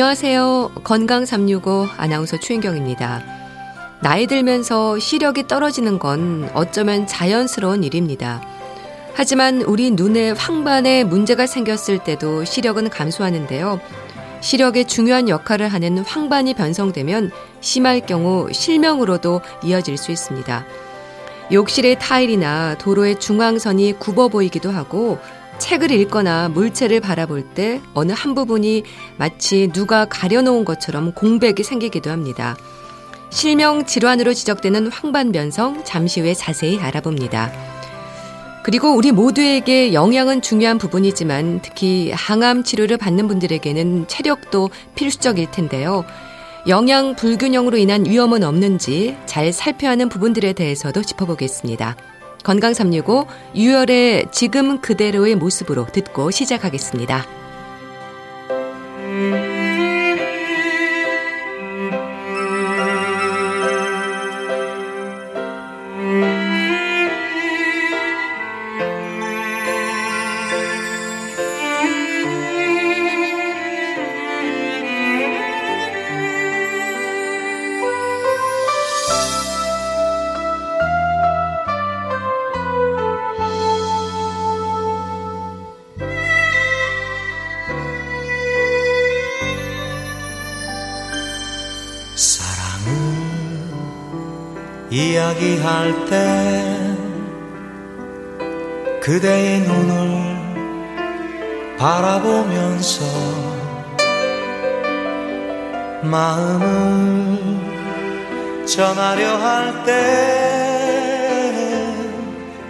안녕하세요. 건강 365 아나운서 추인경입니다. 나이 들면서 시력이 떨어지는 건 어쩌면 자연스러운 일입니다. 하지만 우리 눈에 황반에 문제가 생겼을 때도 시력은 감소하는데요. 시력에 중요한 역할을 하는 황반이 변성되면 심할 경우 실명으로도 이어질 수 있습니다. 욕실의 타일이나 도로의 중앙선이 굽어 보이기도 하고 책을 읽거나 물체를 바라볼 때 어느 한 부분이 마치 누가 가려놓은 것처럼 공백이 생기기도 합니다. 실명 질환으로 지적되는 황반변성 잠시 후에 자세히 알아봅니다. 그리고 우리 모두에게 영양은 중요한 부분이지만 특히 항암 치료를 받는 분들에게는 체력도 필수적일 텐데요. 영양 불균형으로 인한 위험은 없는지 잘 살펴야 하는 부분들에 대해서도 짚어보겠습니다. 건강 365 유열의 지금 그대로의 모습으로 듣고 시작하겠습니다. 이야기할 때 그대의 눈을 바라보면서 마음을 전하려 할 때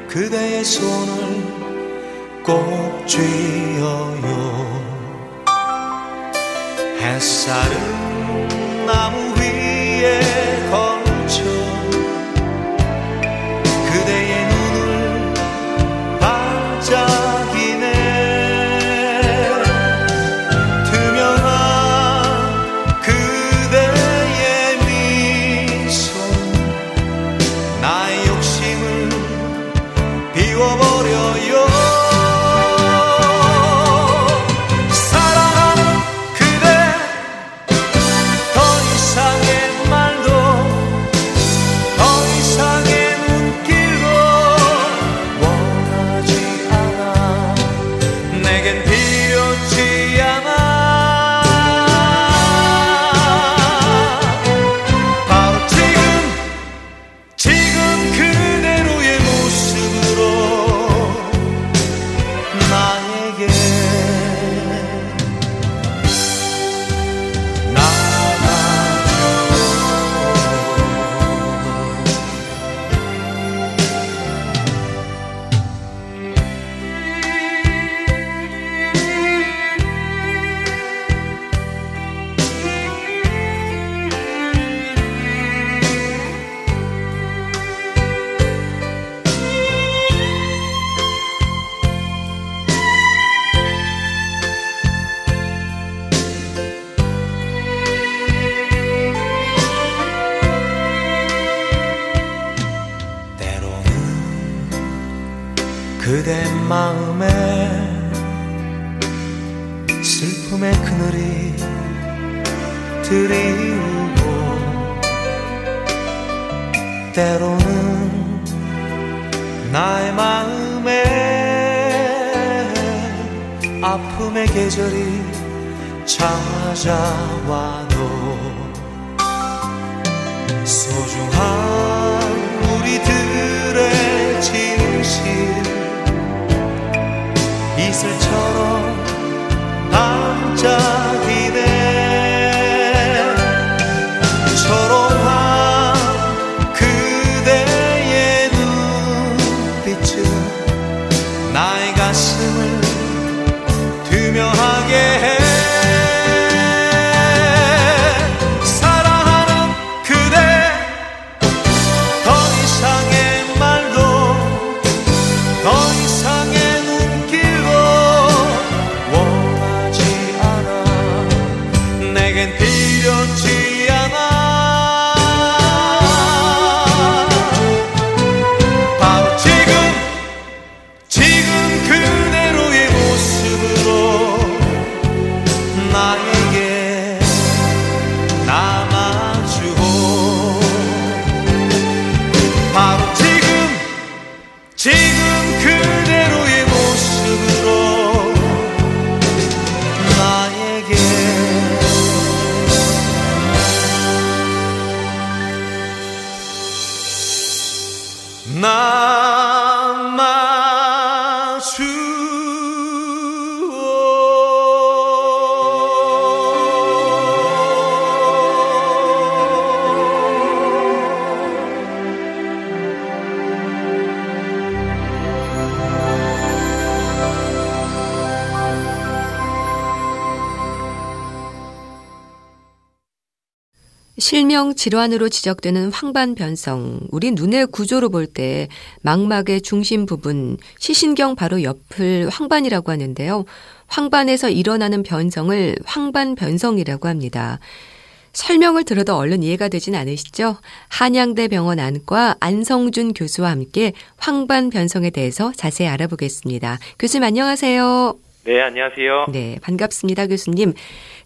그대의 손을 꼭 쥐어요. 햇살은 질환으로 지적되는 황반 변성. 우리 눈의 구조로 볼 때 망막의 중심 부분, 시신경 바로 옆을 황반이라고 하는데요. 황반에서 일어나는 변성을 황반 변성이라고 합니다. 설명을 들어도 얼른 이해가 되진 않으시죠? 한양대 병원 안과 안성준 교수와 함께 황반 변성에 대해서 자세히 알아보겠습니다. 교수님 안녕하세요. 네, 안녕하세요. 네, 반갑습니다, 교수님.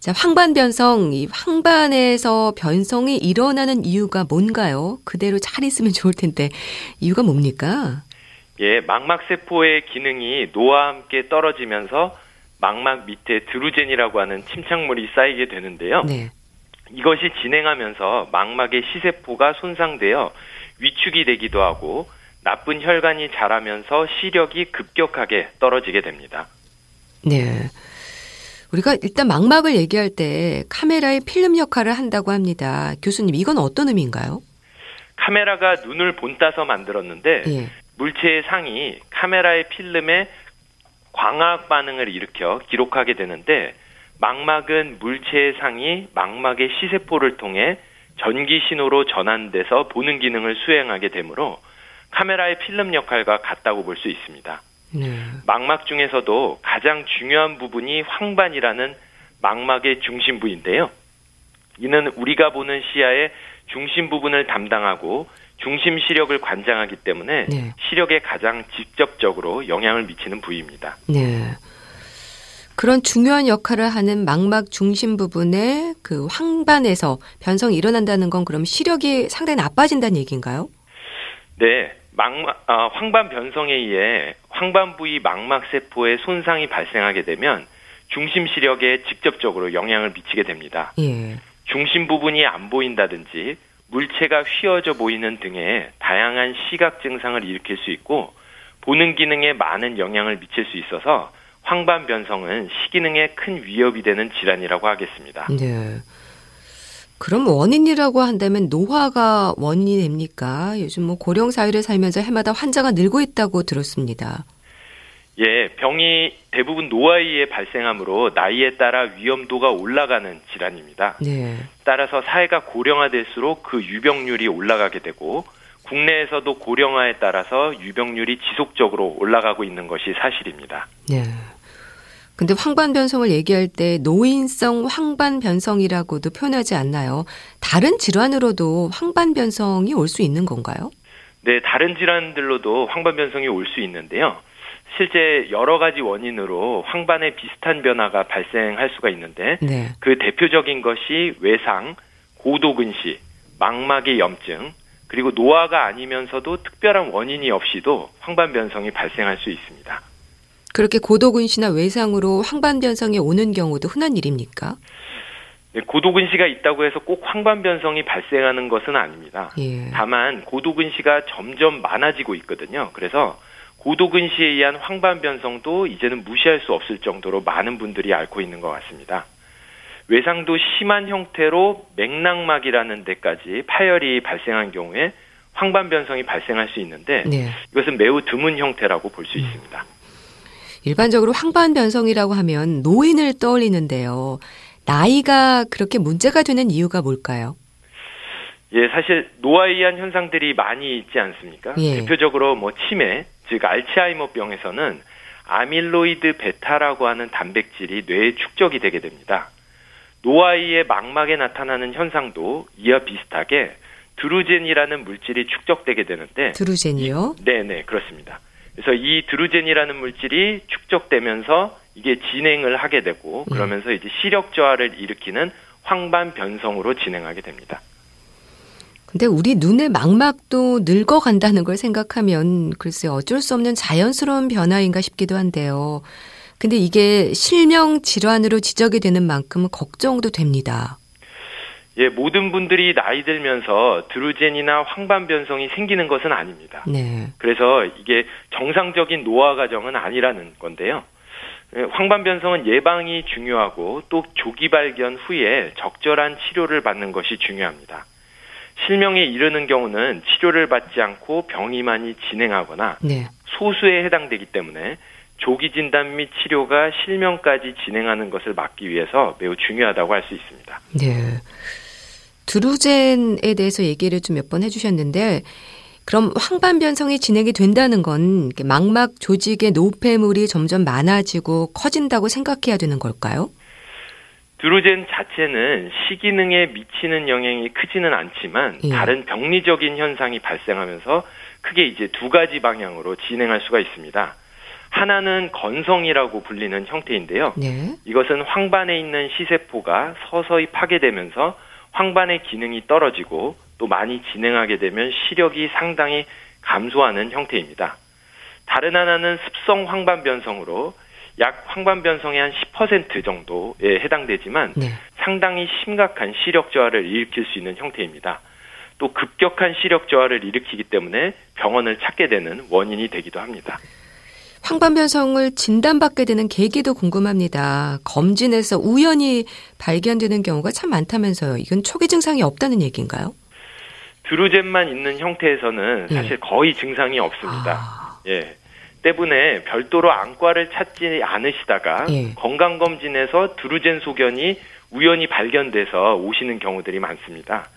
자, 황반 변성, 이 황반에서 변성이 일어나는 이유가 뭔가요? 그대로 잘 있으면 좋을 텐데, 이유가 뭡니까? 예, 망막세포의 기능이 노와 함께 떨어지면서 망막 밑에 드루젠이라고 하는 침착물이 쌓이게 되는데요. 네. 이것이 진행하면서 망막의 시세포가 손상되어 위축이 되기도 하고 나쁜 혈관이 자라면서 시력이 급격하게 떨어지게 됩니다. 네. 우리가 일단 망막을 얘기할 때 카메라의 필름 역할을 한다고 합니다. 교수님, 이건 어떤 의미인가요? 카메라가 눈을 본따서 만들었는데 예. 물체의 상이 카메라의 필름에 광학 반응을 일으켜 기록하게 되는데 망막은 물체의 상이 망막의 시세포를 통해 전기 신호로 전환돼서 보는 기능을 수행하게 되므로 카메라의 필름 역할과 같다고 볼 수 있습니다. 네. 망막 중에서도 가장 중요한 부분이 황반이라는 망막의 중심부인데요. 이는 우리가 보는 시야의 중심 부분을 담당하고 중심 시력을 관장하기 때문에 네. 시력에 가장 직접적으로 영향을 미치는 부위입니다. 네. 그런 중요한 역할을 하는 망막 중심 부분에 그 황반에서 변성이 일어난다는 건 그럼 시력이 상당히 나빠진다는 얘기인가요? 네, 망막, 아, 황반 변성에 의해 황반 부위 망막 세포의 손상이 발생하게 되면 중심 시력에 직접적으로 영향을 미치게 됩니다. 예. 중심 부분이 안 보인다든지 물체가 휘어져 보이는 등의 다양한 시각 증상을 일으킬 수 있고 보는 기능에 많은 영향을 미칠 수 있어서 황반 변성은 시기능에 큰 위협이 되는 질환이라고 하겠습니다. 네. 그럼 원인이라고 한다면 노화가 원인이 됩니까? 요즘 뭐 고령 사회를 살면서 해마다 환자가 늘고 있다고 들었습니다. 예, 병이 대부분 노화에 발생하므로 나이에 따라 위험도가 올라가는 질환입니다. 네. 따라서 사회가 고령화될수록 그 유병률이 올라가게 되고 국내에서도 고령화에 따라서 유병률이 지속적으로 올라가고 있는 것이 사실입니다. 네. 근데 황반 변성을 얘기할 때 노인성 황반 변성이라고도 표현하지 않나요? 다른 질환으로도 황반 변성이 올 수 있는 건가요? 네, 다른 질환들로도 황반 변성이 올 수 있는데요. 실제 여러 가지 원인으로 황반에 비슷한 변화가 발생할 수가 있는데 네. 그 대표적인 것이 외상, 고도근시, 망막의 염증, 그리고 노화가 아니면서도 특별한 원인이 없이도 황반 변성이 발생할 수 있습니다. 그렇게 고도근시나 외상으로 황반 변성이 오는 경우도 흔한 일입니까? 네, 고도근시가 있다고 해서 꼭 황반 변성이 발생하는 것은 아닙니다. 예. 다만 고도근시가 점점 많아지고 있거든요. 그래서 고도근시에 의한 황반 변성도 이제는 무시할 수 없을 정도로 많은 분들이 앓고 있는 것 같습니다. 외상도 심한 형태로 맥락막이라는 데까지 파열이 발생한 경우에 황반 변성이 발생할 수 있는데 네. 이것은 매우 드문 형태라고 볼수 있습니다. 일반적으로 황반 변성이라고 하면 노인을 떠올리는데요. 나이가 그렇게 문제가 되는 이유가 뭘까요? 예, 사실 노화에 의한 현상들이 많이 있지 않습니까? 예. 대표적으로 뭐 치매, 즉 알츠하이머병에서는 아밀로이드 베타라고 하는 단백질이 뇌에 축적이 되게 됩니다. 노화에 망막에 나타나는 현상도 이와 비슷하게 드루젠이라는 물질이 축적되게 되는데 드루젠이요? 네 네 그렇습니다. 그래서 이 드루젠이라는 물질이 축적되면서 이게 진행을 하게 되고 그러면서 이제 시력 저하를 일으키는 황반 변성으로 진행하게 됩니다. 근데 우리 눈의 망막도 늙어간다는 걸 생각하면 글쎄 어쩔 수 없는 자연스러운 변화인가 싶기도 한데요. 근데 이게 실명 질환으로 지적이 되는 만큼 걱정도 됩니다. 예, 모든 분들이 나이 들면서 드루젠이나 황반 변성이 생기는 것은 아닙니다. 네. 그래서 이게 정상적인 노화 과정은 아니라는 건데요. 예, 황반 변성은 예방이 중요하고 또 조기 발견 후에 적절한 치료를 받는 것이 중요합니다. 실명에 이르는 경우는 치료를 받지 않고 병이 많이 진행하거나 네. 소수에 해당되기 때문에 조기 진단 및 치료가 실명까지 진행하는 것을 막기 위해서 매우 중요하다고 할 수 있습니다. 네. 드루젠에 대해서 얘기를 좀 몇 번 해주셨는데, 그럼 황반 변성이 진행이 된다는 건 망막 조직의 노폐물이 점점 많아지고 커진다고 생각해야 되는 걸까요? 드루젠 자체는 시기능에 미치는 영향이 크지는 않지만 예. 다른 병리적인 현상이 발생하면서 크게 이제 두 가지 방향으로 진행할 수가 있습니다. 하나는 건성이라고 불리는 형태인데요. 네. 이것은 황반에 있는 시세포가 서서히 파괴되면서 황반의 기능이 떨어지고 또 많이 진행하게 되면 시력이 상당히 감소하는 형태입니다. 다른 하나는 습성 황반 변성으로 약 황반 변성의 한 10% 정도에 해당되지만 네. 상당히 심각한 시력 저하를 일으킬 수 있는 형태입니다. 또 급격한 시력 저하를 일으키기 때문에 병원을 찾게 되는 원인이 되기도 합니다. 황반 변성을 진단받게 되는 계기도 궁금합니다. 검진에서 우연히 발견되는 경우가 참 많다면서요. 이건 초기 증상이 없다는 얘기인가요? 드루젠만 있는 형태에서는 예. 사실 거의 증상이 없습니다. 아, 예. 때문에 별도로 안과를 찾지 않으시다가 예. 건강검진에서 드루젠 소견이 우연히 발견돼서 오시는 경우들이 많습니다.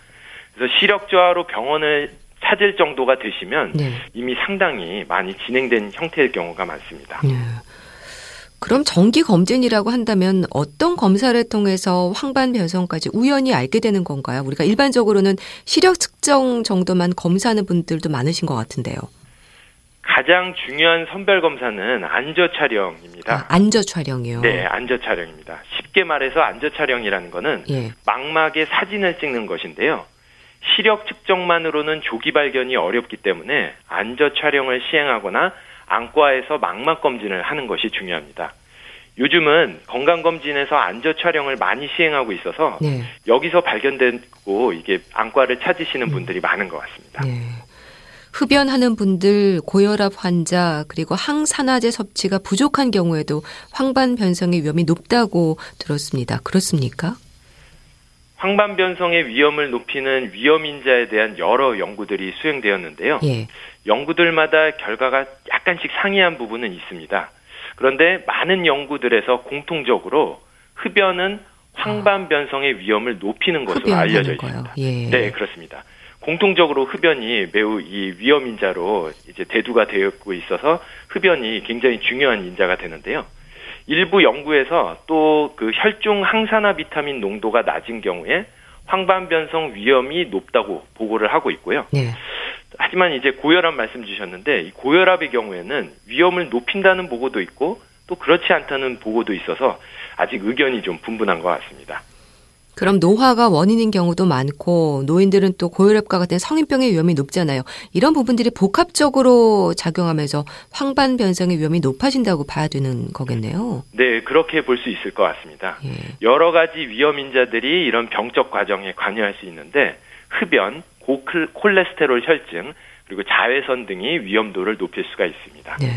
그래서 시력 저하로 병원을 찾을 정도가 되시면 네. 이미 상당히 많이 진행된 형태일 경우가 많습니다. 네. 그럼 정기 검진이라고 한다면 어떤 검사를 통해서 황반 변성까지 우연히 알게 되는 건가요? 우리가 일반적으로는 시력 측정 정도만 검사하는 분들도 많으신 것 같은데요. 가장 중요한 선별 검사는 안저 촬영입니다. 아, 안저 촬영이요. 네, 안저 촬영입니다. 쉽게 말해서 안저 촬영이라는 거는 예. 망막의 사진을 찍는 것인데요. 시력 측정만으로는 조기 발견이 어렵기 때문에 안저 촬영을 시행하거나 안과에서 망막 검진을 하는 것이 중요합니다. 요즘은 건강검진에서 안저 촬영을 많이 시행하고 있어서 네. 여기서 발견되고 이게 안과를 찾으시는 분들이 많은 것 같습니다. 네. 흡연하는 분들, 고혈압 환자, 그리고 항산화제 섭취가 부족한 경우에도 황반 변성의 위험이 높다고 들었습니다. 그렇습니까? 황반 변성의 위험을 높이는 위험 인자에 대한 여러 연구들이 수행되었는데요. 예. 연구들마다 결과가 약간씩 상이한 부분은 있습니다. 그런데 많은 연구들에서 공통적으로 흡연은 황반 변성의 위험을 높이는 것으로 알려져. 있습니다. 예. 네, 그렇습니다. 공통적으로 흡연이 매우 이 위험 인자로 이제 대두가 되고 있어서 흡연이 굉장히 중요한 인자가 되는데요. 일부 연구에서 또 그 혈중 항산화 비타민 농도가 낮은 경우에 황반 변성 위험이 높다고 보고를 하고 있고요. 네. 하지만 이제 고혈압 말씀 주셨는데 이 고혈압의 경우에는 위험을 높인다는 보고도 있고 또 그렇지 않다는 보고도 있어서 아직 의견이 좀 분분한 것 같습니다. 그럼 노화가 원인인 경우도 많고 노인들은 또 고혈압과 같은 성인병의 위험이 높잖아요. 이런 부분들이 복합적으로 작용하면서 황반 변성의 위험이 높아진다고 봐야 되는 거겠네요. 네, 그렇게 볼 수 있을 것 같습니다. 예. 여러 가지 위험 인자들이 이런 병적 과정에 관여할 수 있는데 흡연, 고콜레스테롤 혈증, 그리고 자외선 등이 위험도를 높일 수가 있습니다. 네.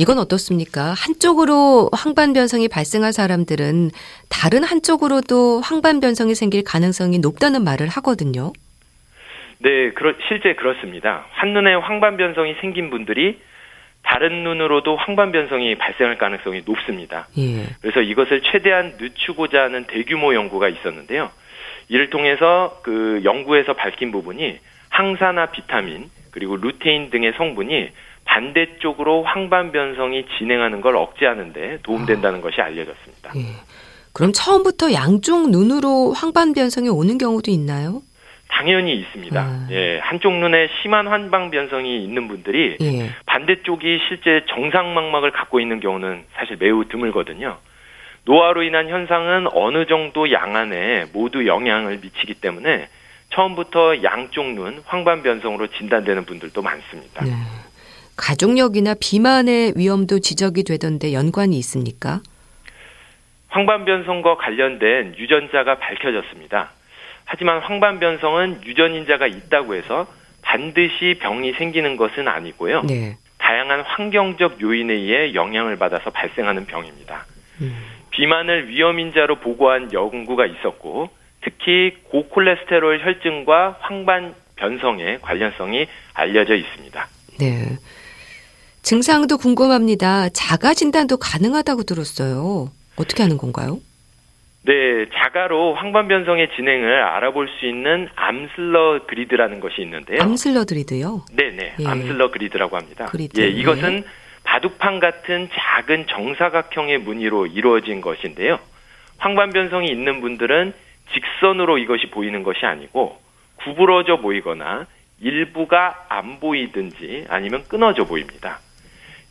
이건 어떻습니까? 한쪽으로 황반 변성이 발생한 사람들은 다른 한쪽으로도 황반 변성이 생길 가능성이 높다는 말을 하거든요. 네, 그렇, 실제 그렇습니다. 한눈에 황반 변성이 생긴 분들이 다른 눈으로도 황반 변성이 발생할 가능성이 높습니다. 예. 그래서 이것을 최대한 늦추고자 하는 대규모 연구가 있었는데요. 이를 통해서 그 연구에서 밝힌 부분이 항산화 비타민 그리고 루테인 등의 성분이 반대쪽으로 황반 변성이 진행하는 걸 억제하는데 도움된다는 것이 알려졌습니다. 예. 그럼 처음부터 양쪽 눈으로 황반 변성이 오는 경우도 있나요? 당연히 있습니다. 아. 예, 한쪽 눈에 심한 황반 변성이 있는 분들이 예. 반대쪽이 실제 정상 망막을 갖고 있는 경우는 사실 매우 드물거든요. 노화로 인한 현상은 어느 정도 양안에 모두 영향을 미치기 때문에 처음부터 양쪽 눈 황반 변성으로 진단되는 분들도 많습니다. 네. 가족력이나 비만의 위험도 지적이 되던데 연관이 있습니까? 황반 변성과 관련된 유전자가 밝혀졌습니다. 하지만 황반변성은 유전인자가 있다고 해서 반드시 병이 생기는 것은 아니고요. 네. 다양한 환경적 요인에 의해 영향을 받아서 발생하는 병입니다. 음. 비만을 위험인자로 보고한 연구가 있었고 특히 고콜레스테롤 혈증과 황반 변성의 관련성이 알려져 있습니다. 네. 증상도 궁금합니다. 자가 진단도 가능하다고 들었어요. 어떻게 하는 건가요? 네, 자가로 황반 변성의 진행을 알아볼 수 있는 암슬러 그리드라는 것이 있는데요. 암슬러드리드요. 네 네, 예. 암슬러 그리드라고 합니다. 그리드, 예, 예. 이것은 바둑판 같은 작은 정사각형의 무늬로 이루어진 것인데요. 황반 변성이 있는 분들은 직선으로 이것이 보이는 것이 아니고 구부러져 보이거나 일부가 안 보이든지 아니면 끊어져 보입니다.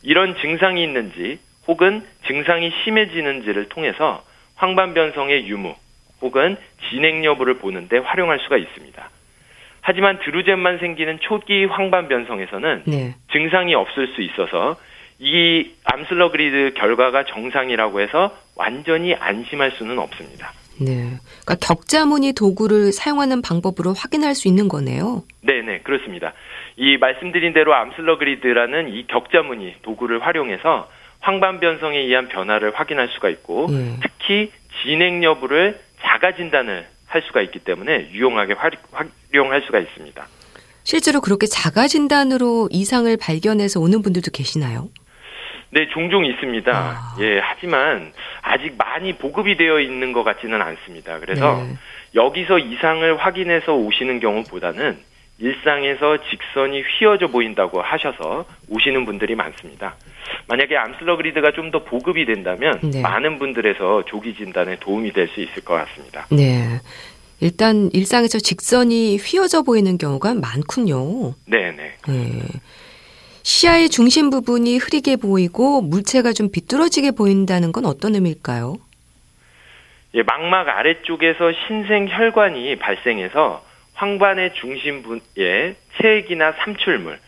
이런 증상이 있는지 혹은 증상이 심해지는지를 통해서 황반 변성의 유무 혹은 진행 여부를 보는데 활용할 수가 있습니다. 하지만 드루젠만 생기는 초기 황반 변성에서는 네. 증상이 없을 수 있어서 이 암슬러 그리드 결과가 정상이라고 해서 완전히 안심할 수는 없습니다. 네. 그러니까 격자무늬 도구를 사용하는 방법으로 확인할 수 있는 거네요. 네 네 그렇습니다. 이 말씀드린 대로 암슬러 그리드라는 이 격자무늬 도구를 활용해서 황반 변성에 의한 변화를 확인할 수가 있고 예. 특히 진행 여부를 자가 진단을 할 수가 있기 때문에 유용하게 활- 활용할 수가 있습니다. 실제로 그렇게 자가 진단으로 이상을 발견해서 오는 분들도 계시나요? 네, 종종 있습니다. 아. 예, 하지만 아직 많이 보급이 되어 있는 것 같지는 않습니다. 그래서 네. 여기서 이상을 확인해서 오시는 경우보다는 일상에서 직선이 휘어져 보인다고 하셔서 오시는 분들이 많습니다. 만약에 암슬러 그리드가 좀 더 보급이 된다면 네. 많은 분들에서 조기 진단에 도움이 될 수 있을 것 같습니다. 네. 일단 일상에서 직선이 휘어져 보이는 경우가 많군요. 네, 네. 네. 시야의 중심 부분이 흐리게 보이고 물체가 좀 비뚤어지게 보인다는 건 어떤 의미일까요? 예, 망막 아래쪽에서 신생 혈관이 발생해서 황반의 중심부에 체액이나 삼출물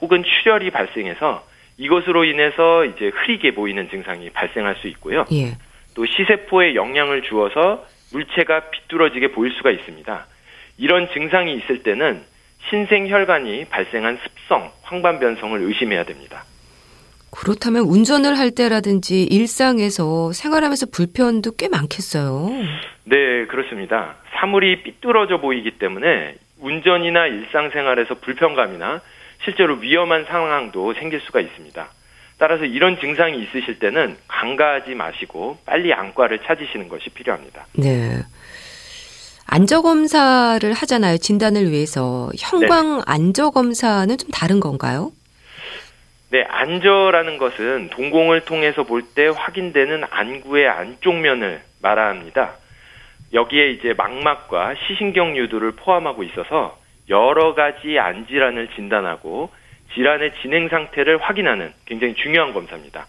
혹은 출혈이 발생해서 이것으로 인해서 이제 흐리게 보이는 증상이 발생할 수 있고요. 예. 또 시세포에 영향을 주어서 물체가 비뚤어지게 보일 수가 있습니다. 이런 증상이 있을 때는 신생 혈관이 발생한 습성, 황반 변성을 의심해야 됩니다. 그렇다면 운전을 할 때라든지 일상에서 생활하면서 불편도 꽤 많겠어요. 네, 그렇습니다. 사물이 삐뚤어져 보이기 때문에 운전이나 일상생활에서 불편감이나 실제로 위험한 상황도 생길 수가 있습니다. 따라서 이런 증상이 있으실 때는 간과하지 마시고 빨리 안과를 찾으시는 것이 필요합니다. 네. 안저 검사를 하잖아요. 진단을 위해서 형광 안저 검사는 좀 다른 건가요? 네, 안저라는 것은 동공을 통해서 볼 때 확인되는 안구의 안쪽 면을 말합니다. 여기에 이제 망막과 시신경 유두를 포함하고 있어서 여러 가지 안질환을 진단하고 질환의 진행 상태를 확인하는 굉장히 중요한 검사입니다.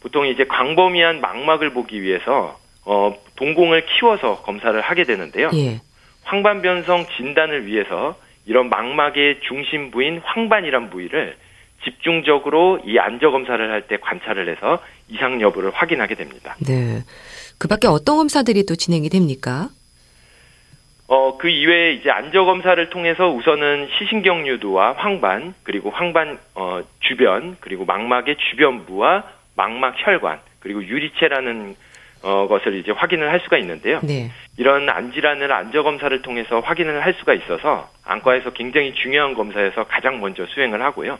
보통 이제 광범위한 망막을 보기 위해서 어, 동공을 키워서 검사를 하게 되는데요. 예. 황반 변성 진단을 위해서 이런 망막의 중심 부인 황반이란 부위를 집중적으로 이 안저 검사를 할 때 관찰을 해서 이상 여부를 확인하게 됩니다. 네. 그 밖에 어떤 검사들이 또 진행이 됩니까? 어, 그 이외에 이제 안저 검사를 통해서 우선은 시신경 유두와 황반, 그리고 황반 어, 주변, 그리고 망막의 주변부와 망막 혈관, 그리고 유리체라는 어, 것을 이제 확인을 할 수가 있는데요. 네. 이런 안질환을 안저 검사를 통해서 확인을 할 수가 있어서 안과에서 굉장히 중요한 검사에서 가장 먼저 수행을 하고요.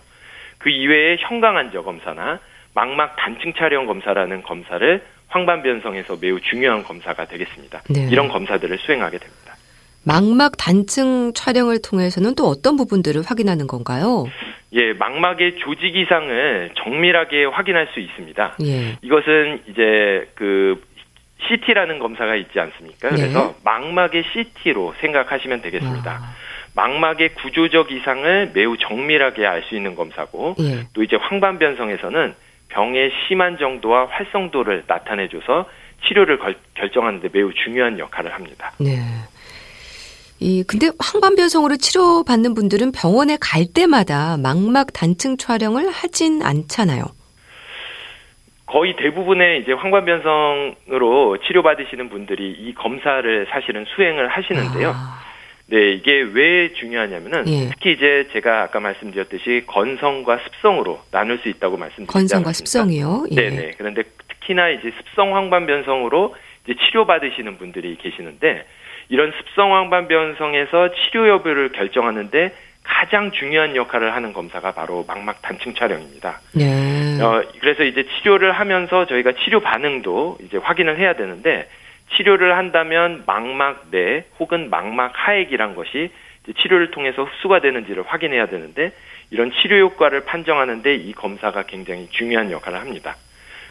그 이외에 형광 안저 검사나 망막 단층 촬영 검사라는 검사를 황반 변성에서 매우 중요한 검사가 되겠습니다. 네. 이런 검사들을 수행하게 됩니다. 망막 단층 촬영을 통해서는 또 어떤 부분들을 확인하는 건가요? 예, 망막의 조직 이상을 정밀하게 확인할 수 있습니다. 예. 이것은 이제 그 CT라는 검사가 있지 않습니까? 네. 그래서 망막의 CT로 생각하시면 되겠습니다. 아, 망막의 구조적 이상을 매우 정밀하게 알 수 있는 검사고 예. 또 이제 황반 변성에서는 병의 심한 정도와 활성도를 나타내줘서 치료를 걸- 결정하는데 매우 중요한 역할을 합니다. 네. 이 근데 황반변성으로 치료받는 분들은 병원에 갈 때마다 망막 단층 촬영을 하진 않잖아요. 거의 대부분의 이제 황반변성으로 치료받으시는 분들이 이 검사를 사실은 수행을 하시는데요. 아, 네, 이게 왜 중요하냐면은 예. 특히 이제 제가 아까 말씀드렸듯이 건성과 습성으로 나눌 수 있다고 말씀드렸지 건성과 않았습니까? 습성이요. 예. 네 네. 그런데 특히나 이제 습성 황반 변성으로 이제 치료받으시는 분들이 계시는데 이런 습성 황반 변성에서 치료 여부를 결정하는데 가장 중요한 역할을 하는 검사가 바로 망막 단층 촬영입니다. 네. 어, 그래서 이제 치료를 하면서 저희가 치료 반응도 이제 확인을 해야 되는데 치료를 한다면 망막 내 혹은 망막 하액이란 것이 치료를 통해서 흡수가 되는지를 확인해야 되는데 이런 치료 효과를 판정하는데 이 검사가 굉장히 중요한 역할을 합니다.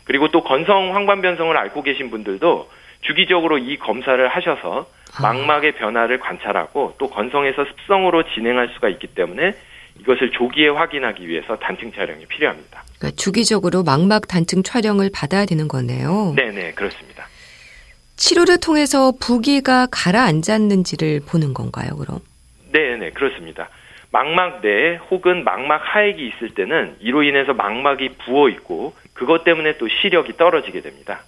그리고 또 건성 황반변성을 앓고 계신 분들도 주기적으로 이 검사를 하셔서 아. 망막의 변화를 관찰하고 또 건성에서 습성으로 진행할 수가 있기 때문에 이것을 조기에 확인하기 위해서 단층 촬영이 필요합니다. 그러니까 주기적으로 망막 단층 촬영을 받아야 되는 거네요. 네 네 그렇습니다. 치료를 통해서 부기가 가라앉았는지를 보는 건가요, 그럼? 네 네 그렇습니다. 망막 내 혹은 망막 하액이 있을 때는 이로 인해서 망막이 부어 있고 그것 때문에 또 시력이 떨어지게 됩니다.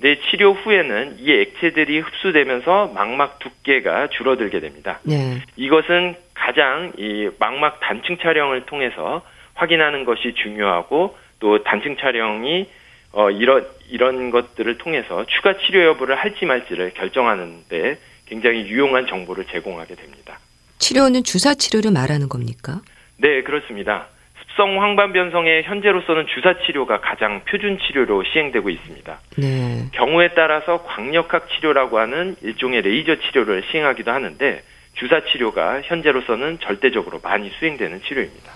근데 치료 후에는 이 액체들이 흡수되면서 망막 두께가 줄어들게 됩니다. 네. 이것은 가장 이 망막 단층 촬영을 통해서 확인하는 것이 중요하고 또 단층 촬영이 어 이런 이런 것들을 통해서 추가 치료 여부를 할지 말지를 결정하는 데 굉장히 유용한 정보를 제공하게 됩니다. 치료는 주사 치료를 말하는 겁니까? 네, 그렇습니다. 습성 황반 변성의 현재로서는 주사 치료가 가장 표준 치료로 시행되고 있습니다. 네. 경우에 따라서 광역학 치료라고 하는 일종의 레이저 치료를 시행하기도 하는데 주사 치료가 현재로서는 절대적으로 많이 수행되는 치료입니다.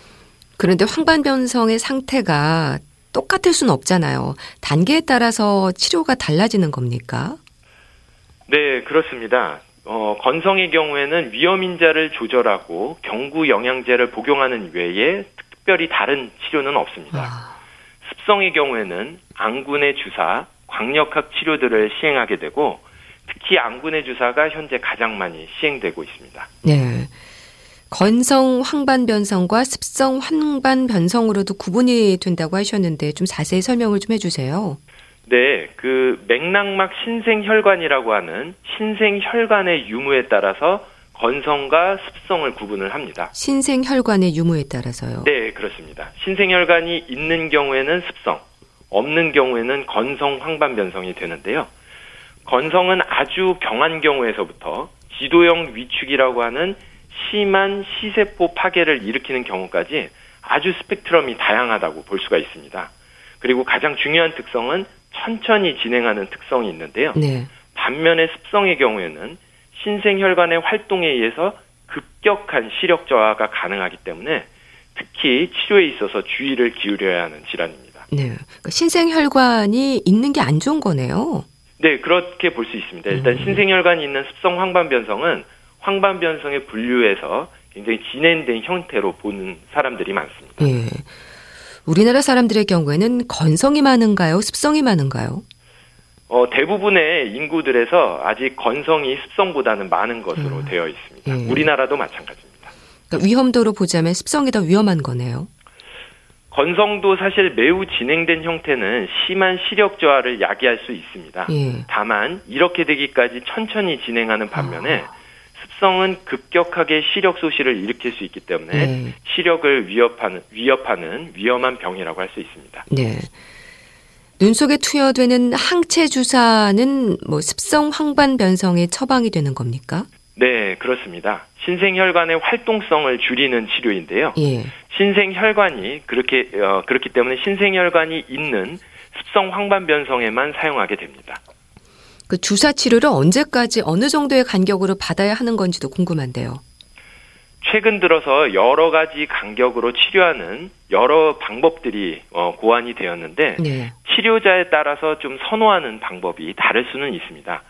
그런데 황반 변성의 상태가 똑같을 수는 없잖아요. 단계에 따라서 치료가 달라지는 겁니까? 네, 그렇습니다. 어, 건성의 경우에는 위험인자를 조절하고 경구 영양제를 복용하는 외에 특별히 다른 치료는 없습니다. 아, 습성의 경우에는 앙군의 주사, 광역학 치료들을 시행하게 되고 특히 앙군의 주사가 현재 가장 많이 시행되고 있습니다. 네. 건성 황반 변성과 습성 황반 변성으로도 구분이 된다고 하셨는데 좀 자세히 설명을 좀 해주세요. 네, 그 맥락막 신생혈관이라고 하는 신생혈관의 유무에 따라서 건성과 습성을 구분을 합니다. 신생혈관의 유무에 따라서요. 네, 그렇습니다. 신생혈관이 있는 경우에는 습성, 없는 경우에는 건성 황반 변성이 되는데요. 건성은 아주 경한 경우에서부터 지도형 위축이라고 하는 심한 시세포 파괴를 일으키는 경우까지 아주 스펙트럼이 다양하다고 볼 수가 있습니다. 그리고 가장 중요한 특성은 천천히 진행하는 특성이 있는데요. 네. 반면에 습성의 경우에는 신생혈관의 활동에 의해서 급격한 시력 저하가 가능하기 때문에 특히 치료에 있어서 주의를 기울여야 하는 질환입니다. 네. 그러니까 신생혈관이 있는 게 안 좋은 거네요. 네, 그렇게 볼 수 있습니다. 일단 음. 신생혈관이 있는 습성 황반 변성은 황반 변성에 분류해서 굉장히 진행된 형태로 보는 사람들이 많습니다. 예. 우리나라 사람들의 경우에는 건성이 많은가요? 습성이 많은가요? 어, 대부분의 인구들에서 아직 건성이 습성보다는 많은 것으로 음. 되어 있습니다. 예. 우리나라도 마찬가지입니다. 그러니까 위험도로 보자면 습성이 더 위험한 거네요. 건성도 사실 매우 진행된 형태는 심한 시력 저하를 야기할 수 있습니다. 예. 다만 이렇게 되기까지 천천히 진행하는 반면에 아. 습성은 급격하게 시력 소실을 일으킬 수 있기 때문에 네. 시력을 위협하는 위협하는 위험한 병이라고 할 수 있습니다. 네. 눈 속에 투여되는 항체 주사는 뭐 습성 황반 변성에 처방이 되는 겁니까? 네, 그렇습니다. 신생혈관의 활동성을 줄이는 치료인데요. 예. 신생혈관이 그렇게 어, 그렇기 때문에 신생혈관이 있는 습성 황반 변성에만 사용하게 됩니다. 그 주사 치료를 언제까지 어느 정도의 간격으로 받아야 하는 건지도 궁금한데요. 최근 들어서 여러 가지 간격으로 치료하는 여러 방법들이 어, 고안이 되었는데 네. 치료자에 따라서 좀 선호하는 방법이 다를 수는 있습니다.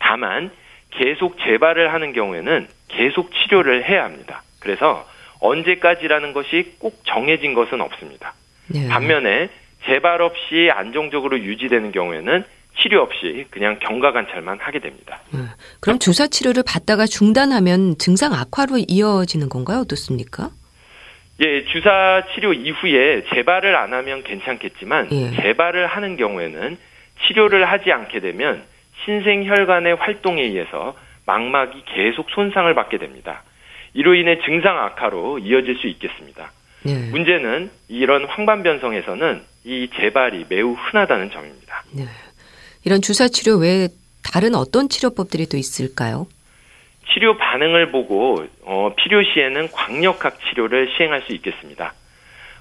다만 계속 재발을 하는 경우에는 계속 치료를 해야 합니다. 그래서 언제까지라는 것이 꼭 정해진 것은 없습니다. 네. 반면에 재발 없이 안정적으로 유지되는 경우에는 치료 없이 그냥 경과 관찰만 하게 됩니다. 음, 그럼 주사 치료를 받다가 중단하면 증상 악화로 이어지는 건가요? 어떻습니까? 예, 주사 치료 이후에 재발을 안 하면 괜찮겠지만 예. 재발을 하는 경우에는 치료를 하지 않게 되면 신생 혈관의 활동에 의해서 망막이 계속 손상을 받게 됩니다. 이로 인해 증상 악화로 이어질 수 있겠습니다. 네. 문제는 이런 황반변성에서는 이 재발이 매우 흔하다는 점입니다. 네. 이런 주사 치료 외에 다른 어떤 치료법들이 또 있을까요? 치료 반응을 보고 어, 필요 시에는 광역학 치료를 시행할 수 있겠습니다.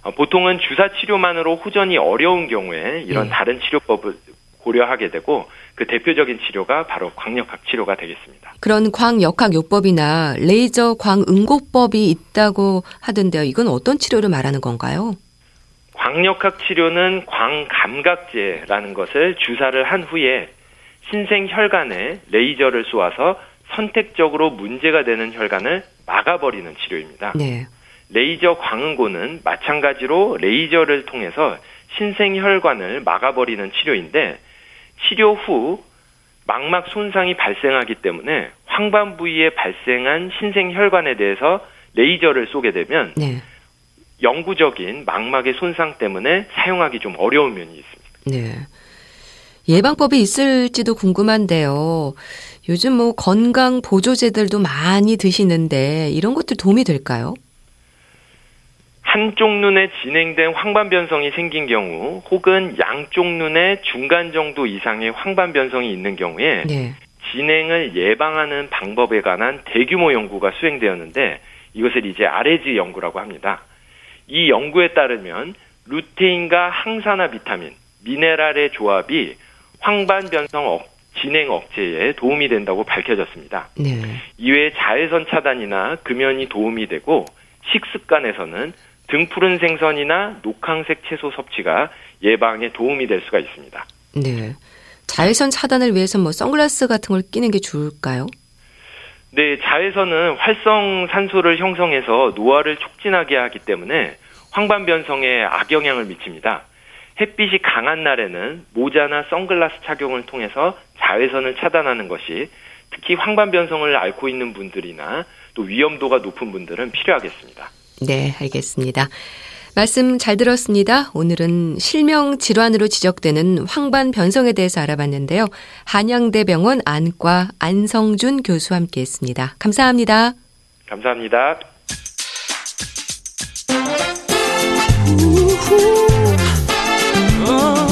어, 보통은 주사 치료만으로 호전이 어려운 경우에 이런 네. 다른 치료법을 고려하게 되고 그 대표적인 치료가 바로 광역학 치료가 되겠습니다. 그런 광역학 요법이나 레이저 광응고법이 있다고 하던데요. 이건 어떤 치료를 말하는 건가요? 광역학 치료는 광감각제라는 것을 주사를 한 후에 신생 혈관에 레이저를 쏘아서 선택적으로 문제가 되는 혈관을 막아버리는 치료입니다. 네. 레이저 광응고는 마찬가지로 레이저를 통해서 신생 혈관을 막아버리는 치료인데 치료 후 망막 손상이 발생하기 때문에 황반 부위에 발생한 신생 혈관에 대해서 레이저를 쏘게 되면 네. 영구적인 망막의 손상 때문에 사용하기 좀 어려운 면이 있습니다. 네. 예방법이 있을지도 궁금한데요. 요즘 뭐 건강 보조제들도 많이 드시는데 이런 것들 도움이 될까요? 한쪽 눈에 진행된 황반변성이 생긴 경우 혹은 양쪽 눈에 중간 정도 이상의 황반변성이 있는 경우에 네. 진행을 예방하는 방법에 관한 대규모 연구가 수행되었는데 이것을 이제 아레즈 연구라고 합니다. 이 연구에 따르면 루테인과 항산화 비타민, 미네랄의 조합이 황반 변성 억- 진행 억제에 도움이 된다고 밝혀졌습니다. 네. 이외에 자외선 차단이나 금연이 도움이 되고 식습관에서는 등푸른 생선이나 녹황색 채소 섭취가 예방에 도움이 될 수가 있습니다. 네. 자외선 차단을 위해서 뭐 선글라스 같은 걸 끼는 게 좋을까요? 네, 자외선은 활성 산소를 형성해서 노화를 촉진하게 하기 때문에 황반변성에 악영향을 미칩니다. 햇빛이 강한 날에는 모자나 선글라스 착용을 통해서 자외선을 차단하는 것이 특히 황반변성을 앓고 있는 분들이나 또 위험도가 높은 분들은 필요하겠습니다. 네, 알겠습니다. 말씀 잘 들었습니다. 오늘은 실명 질환으로 지적되는 황반 변성에 대해서 알아봤는데요. 한양대병원 안과 안성준 교수와 함께 했습니다. 감사합니다. 감사합니다. 뭐라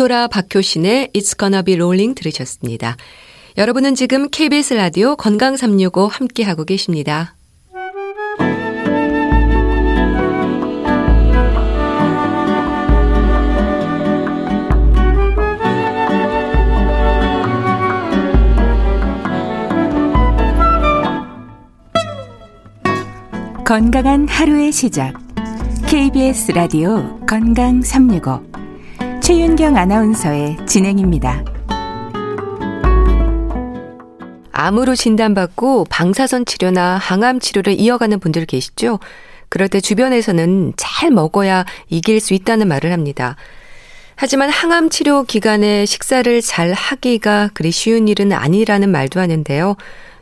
이소라 박효신의 It's Gonna Be Rolling 들으셨습니다. 여러분은 지금 KBS 라디오 건강 365 함께하고 계십니다. 건강한 하루의 시작. KBS 라디오 건강 365. 최윤경 아나운서의 진행입니다. 암으로 진단받고 방사선 치료나 항암 치료를 이어가는 분들 계시죠? 그럴 때 주변에서는 잘 먹어야 이길 수 있다는 말을 합니다. 하지만 항암 치료 기간에 식사를 잘 하기가 그리 쉬운 일은 아니라는 말도 하는데요.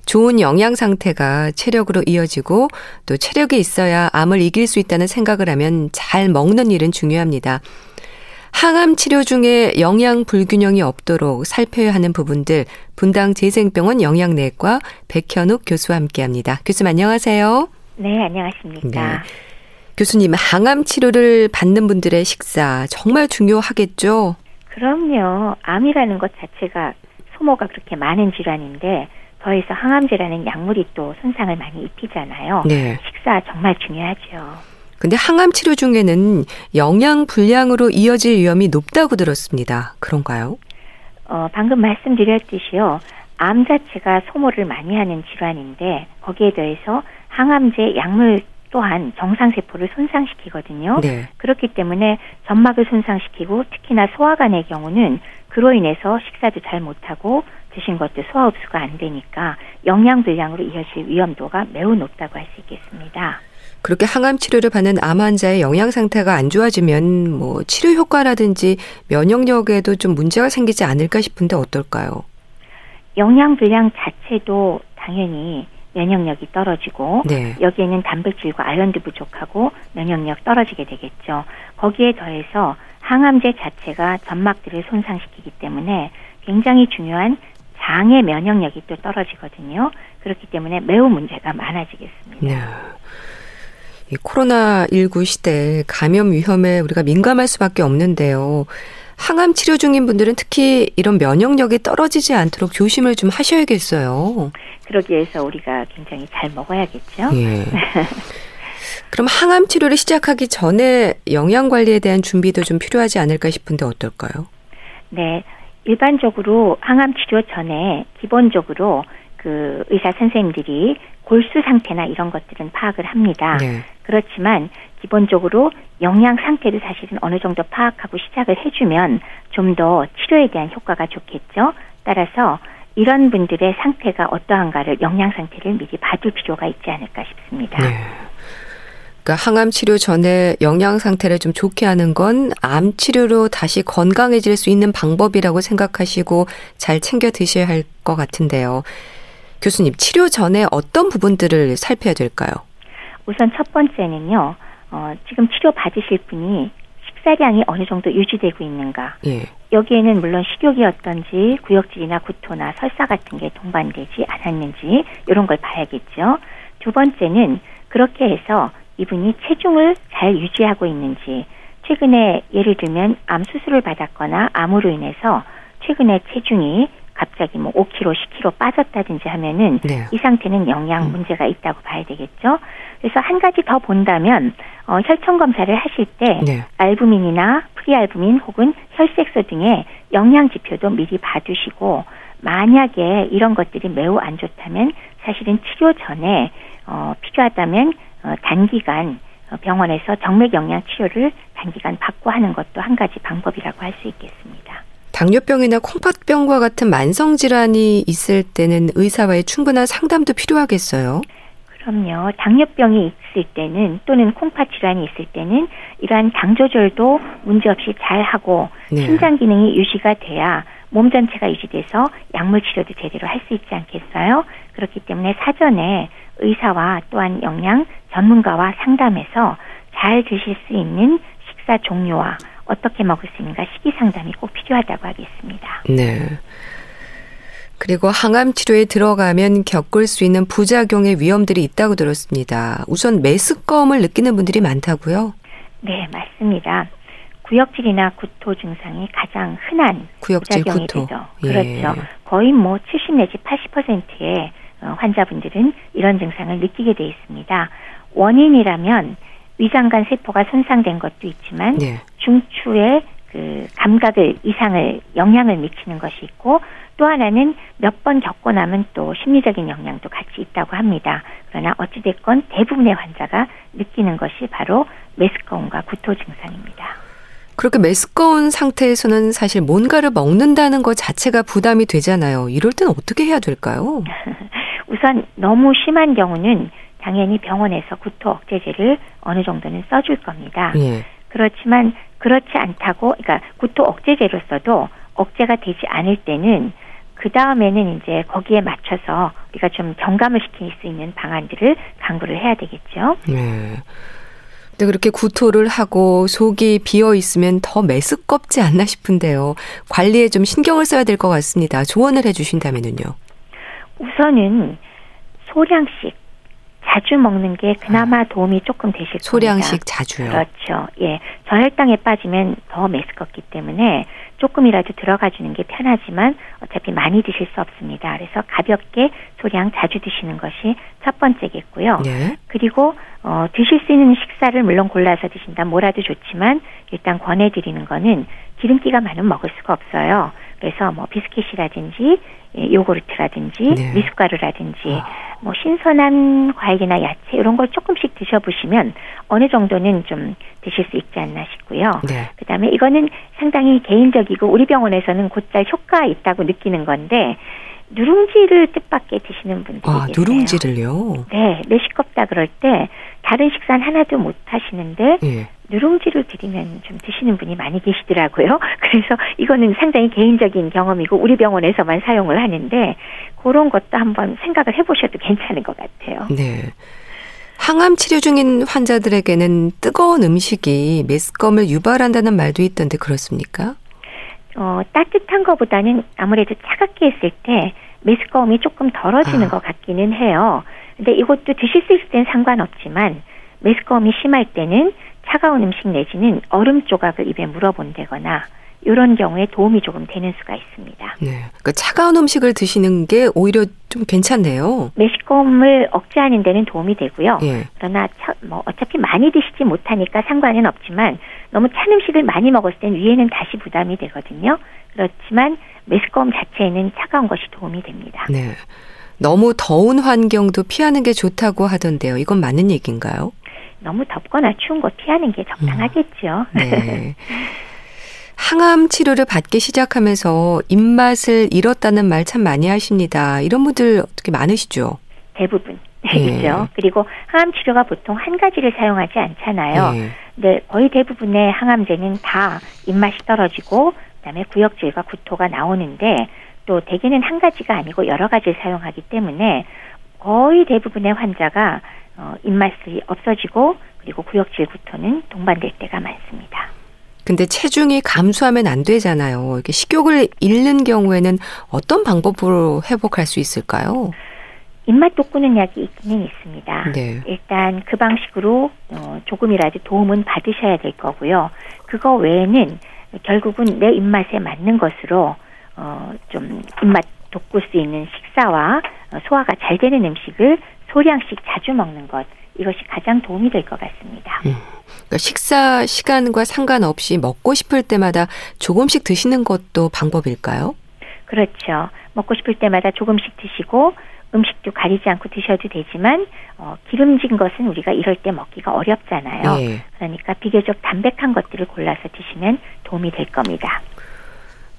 좋은 영양 상태가 체력으로 이어지고 또 체력이 있어야 암을 이길 수 있다는 생각을 하면 잘 먹는 일은 중요합니다. 항암 치료 중에 영양 불균형이 없도록 살펴야 하는 부분들 분당 재생병원 영양내과 백현욱 교수와 함께합니다. 교수님 안녕하세요. 네, 안녕하십니까. 네. 교수님 항암 치료를 받는 분들의 식사 정말 중요하겠죠? 그럼요. 암이라는 것 자체가 소모가 그렇게 많은 질환인데 더해서 항암제라는 약물이 또 손상을 많이 입히잖아요. 네. 식사 정말 중요하죠. 근데 항암 치료 중에는 영양 불량으로 이어질 위험이 높다고 들었습니다. 그런가요? 어, 방금 말씀드렸듯이요. 암 자체가 소모를 많이 하는 질환인데 거기에 더해서 항암제 약물 또한 정상세포를 손상시키거든요. 네. 그렇기 때문에 점막을 손상시키고 특히나 소화관의 경우는 그로 인해서 식사도 잘 못하고 드신 것도 소화 흡수가 안 되니까 영양 불량으로 이어질 위험도가 매우 높다고 할 수 있겠습니다. 그렇게 항암 치료를 받는 암 환자의 영양 상태가 안 좋아지면 뭐 치료 효과라든지 면역력에도 좀 문제가 생기지 않을까 싶은데 어떨까요? 영양 불량 자체도 당연히 면역력이 떨어지고 네. 여기에는 단백질과 아연도 부족하고 면역력 떨어지게 되겠죠. 거기에 더해서 항암제 자체가 점막들을 손상시키기 때문에 굉장히 중요한 장의 면역력이 또 떨어지거든요. 그렇기 때문에 매우 문제가 많아지겠습니다. 네. 이 코로나19 시대 감염 위험에 우리가 민감할 수밖에 없는데요. 항암 치료 중인 분들은 특히 이런 면역력이 떨어지지 않도록 조심을 좀 하셔야겠어요. 그러기 위해서 우리가 굉장히 잘 먹어야겠죠. 예. 그럼 항암 치료를 시작하기 전에 영양 관리에 대한 준비도 좀 필요하지 않을까 싶은데 어떨까요? 네. 일반적으로 항암 치료 전에 기본적으로 그 의사 선생님들이 골수 상태나 이런 것들은 파악을 합니다. 네. 그렇지만 기본적으로 영양 상태를 사실은 어느 정도 파악하고 시작을 해주면 좀 더 치료에 대한 효과가 좋겠죠. 따라서 이런 분들의 상태가 어떠한가를 영양 상태를 미리 봐둘 필요가 있지 않을까 싶습니다. 네. 그러니까 항암 치료 전에 영양 상태를 좀 좋게 하는 건 암 치료로 다시 건강해질 수 있는 방법이라고 생각하시고 잘 챙겨 드셔야 할 것 같은데요. 교수님, 치료 전에 어떤 부분들을 살펴야 될까요? 우선 첫 번째는요. 어, 지금 치료 받으실 분이 식사량이 어느 정도 유지되고 있는가. 예. 여기에는 물론 식욕이 어떤지 구역질이나 구토나 설사 같은 게 동반되지 않았는지 이런 걸 봐야겠죠. 두 번째는 그렇게 해서 이분이 체중을 잘 유지하고 있는지 최근에 예를 들면 암 수술을 받았거나 암으로 인해서 최근에 체중이 갑자기 뭐 5kg, 10kg 빠졌다든지 하면은 네. 이 상태는 영양 문제가 있다고 봐야 되겠죠. 그래서 한 가지 더 본다면 어, 혈청 검사를 하실 때 네. 알부민이나 프리알부민 혹은 혈색소 등의 영양 지표도 미리 봐두시고 만약에 이런 것들이 매우 안 좋다면 사실은 치료 전에 어, 필요하다면 어, 단기간 어, 병원에서 정맥 영양 치료를 단기간 받고 하는 것도 한 가지 방법이라고 할 수 있겠습니다. 당뇨병이나 콩팥병과 같은 만성 질환이 있을 때는 의사와의 충분한 상담도 필요하겠어요. 그럼요. 당뇨병이 있을 때는 또는 콩팥 질환이 있을 때는 이러한 당 조절도 문제없이 잘 하고 네. 신장 기능이 유지가 돼야 몸 전체가 유지돼서 약물 치료도 제대로 할 수 있지 않겠어요? 그렇기 때문에 사전에 의사와 또한 영양 전문가와 상담해서 잘 드실 수 있는 식사 종류와 어떻게 먹을 수 있는가 시기 상담이 꼭 필요하다고 하겠습니다. 네. 그리고 항암 치료에 들어가면 겪을 수 있는 부작용의 위험들이 있다고 들었습니다. 우선 메스꺼움을 느끼는 분들이 많다고요? 네, 맞습니다. 구역질이나 구토 증상이 가장 흔한 구역질 부작용이 구토. 되죠. 예. 그렇죠. 거의 뭐 70 내지 80%의 어, 환자분들은 이런 증상을 느끼게 돼 있습니다. 원인이라면 위장관 세포가 손상된 것도 있지만 네. 중추의 그 감각을 이상을 영향을 미치는 것이 있고 또 하나는 몇 번 겪고 나면 또 심리적인 영향도 같이 있다고 합니다. 그러나 어찌됐건 대부분의 환자가 느끼는 것이 바로 메스꺼움과 구토 증상입니다. 그렇게 메스꺼운 상태에서는 사실 뭔가를 먹는다는 것 자체가 부담이 되잖아요. 이럴 땐 어떻게 해야 될까요? 우선 너무 심한 경우는 당연히 병원에서 구토 억제제를 어느 정도는 써줄 겁니다. 예. 그렇지만 그렇지 않다고, 그러니까 구토 억제제로 써도 억제가 되지 않을 때는 그 다음에는 이제 거기에 맞춰서 우리가 좀 경감을 시킬 수 있는 방안들을 강구를 해야 되겠죠. 네. 근데 그렇게 구토를 하고 속이 비어 있으면 더 메스껍지 않나 싶은데요. 관리에 좀 신경을 써야 될 것 같습니다. 조언을 해 주신다면은요. 우선은 소량씩 자주 먹는 게 그나마 도움이 조금 되실 겁니다. 소량씩 자주요. 그렇죠. 예. 저혈당에 빠지면 더 메스껍기 때문에 조금이라도 들어가 주는 게 편하지만 어차피 많이 드실 수 없습니다. 그래서 가볍게 소량 자주 드시는 것이 첫 번째겠고요. 네. 그리고 어, 드실 수 있는 식사를 물론 골라서 드신다 뭐라도 좋지만 일단 권해드리는 거는 기름기가 많으면 먹을 수가 없어요. 그래서 뭐 비스킷이라든지 예, 요구르트라든지 네. 미숫가루라든지 뭐 신선한 과일이나 야채 이런 걸 조금씩 드셔보시면 어느 정도는 좀 드실 수 있지 않나 싶고요. 네. 그다음에 이거는 상당히 개인적이고 우리 병원에서는 곧잘 효과가 있다고 느끼는 건데 누룽지를 뜻밖의 드시는 분들이 아, 계세요. 누룽지를요. 네, 매시껍다 그럴 때 다른 식사는 하나도 못 하시는데 예. 누룽지를 드리면 좀 드시는 분이 많이 계시더라고요. 그래서 이거는 상당히 개인적인 경험이고 우리 병원에서만 사용을 하는데 그런 것도 한번 생각을 해보셔도 괜찮은 것 같아요. 네. 항암 치료 중인 환자들에게는 뜨거운 음식이 메스꺼움을 유발한다는 말도 있던데 그렇습니까? 어, 따뜻한 것보다는 아무래도 차갑게 했을 때 메스꺼움이 조금 덜어지는 아. 것 같기는 해요. 근데 이것도 드실 수 있을 땐 상관없지만 메스꺼움이 심할 때는 차가운 음식 내지는 얼음 조각을 입에 물어본다거나 이런 경우에 도움이 조금 되는 수가 있습니다. 네. 그 차가운 음식을 드시는 게 오히려 좀 괜찮네요. 메시꺼움을 억제하는 데는 도움이 되고요. 예. 그러나 차, 뭐 어차피 많이 드시지 못하니까 상관은 없지만 너무 찬 음식을 많이 먹었을 땐 위에는 다시 부담이 되거든요. 그렇지만 메스꺼움 자체에는 차가운 것이 도움이 됩니다. 네. 너무 더운 환경도 피하는 게 좋다고 하던데요. 이건 맞는 얘기인가요? 너무 덥거나 추운 거 피하는 게 적당하겠죠. 네. 항암 치료를 받기 시작하면서 입맛을 잃었다는 말 참 많이 하십니다. 이런 분들 어떻게 많으시죠? 대부분. 예. 그렇죠. 그리고 항암 치료가 보통 한 가지를 사용하지 않잖아요. 예. 네, 거의 대부분의 항암제는 다 입맛이 떨어지고 그다음에 구역질과 구토가 나오는데 또 대개는 한 가지가 아니고 여러 가지를 사용하기 때문에 거의 대부분의 환자가 어, 입맛이 없어지고 그리고 구역질 구토는 동반될 때가 많습니다. 근데 체중이 감소하면 안 되잖아요. 이렇게 식욕을 잃는 경우에는 어떤 방법으로 회복할 수 있을까요? 입맛 돋구는 약이 있기는 있습니다. 네. 일단 그 방식으로 어, 조금이라도 도움은 받으셔야 될 거고요. 그거 외에는 결국은 내 입맛에 맞는 것으로 어, 좀 입맛 돋굴 수 있는 식사와 어, 소화가 잘 되는 음식을 소량씩 자주 먹는 것 이것이 가장 도움이 될 것 같습니다. 그러니까 식사 시간과 상관없이 먹고 싶을 때마다 조금씩 드시는 것도 방법일까요? 그렇죠. 먹고 싶을 때마다 조금씩 드시고 음식도 가리지 않고 드셔도 되지만 어, 기름진 것은 우리가 이럴 때 먹기가 어렵잖아요. 예. 그러니까 비교적 담백한 것들을 골라서 드시면 도움이 될 겁니다.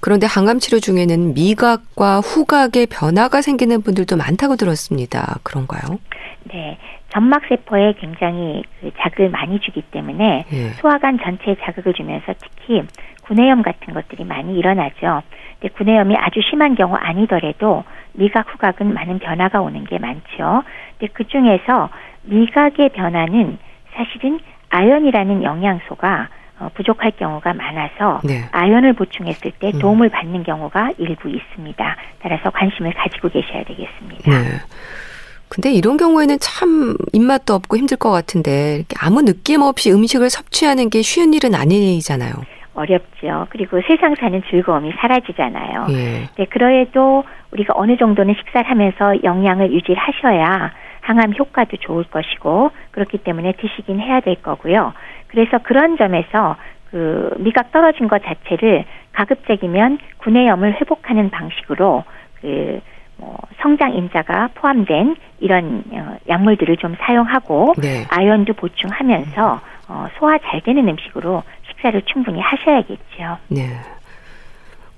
그런데 항암 치료 중에는 미각과 후각에 변화가 생기는 분들도 많다고 들었습니다. 그런가요? 네. 점막 세포에 굉장히 그 자극을 많이 주기 때문에 예. 소화관 전체에 자극을 주면서 특히 구내염 같은 것들이 많이 일어나죠. 근데 구내염이 아주 심한 경우 아니더라도 미각 후각은 많은 변화가 오는 게 많죠. 근데 그 중에서 미각의 변화는 사실은 아연이라는 영양소가 어, 부족할 경우가 많아서 네. 아연을 보충했을 때 음. 도움을 받는 경우가 일부 있습니다. 따라서 관심을 가지고 계셔야 되겠습니다. 네. 근데 이런 경우에는 참 입맛도 없고 힘들 것 같은데 이렇게 아무 느낌 없이 음식을 섭취하는 게 쉬운 일은 아니잖아요. 어렵죠. 그리고 세상 사는 즐거움이 사라지잖아요. 예. 네, 그래도 우리가 어느 정도는 식사를 하면서 영양을 유지하셔야 항암 효과도 좋을 것이고 그렇기 때문에 드시긴 해야 될 거고요. 그래서 그런 점에서 그 미각 떨어진 것 자체를 가급적이면 구내염을 회복하는 방식으로 그 뭐 성장 인자가 포함된 이런 어, 약물들을 좀 사용하고 네. 아연도 보충하면서 어, 소화 잘 되는 음식으로 식사를 충분히 하셔야겠죠. 네.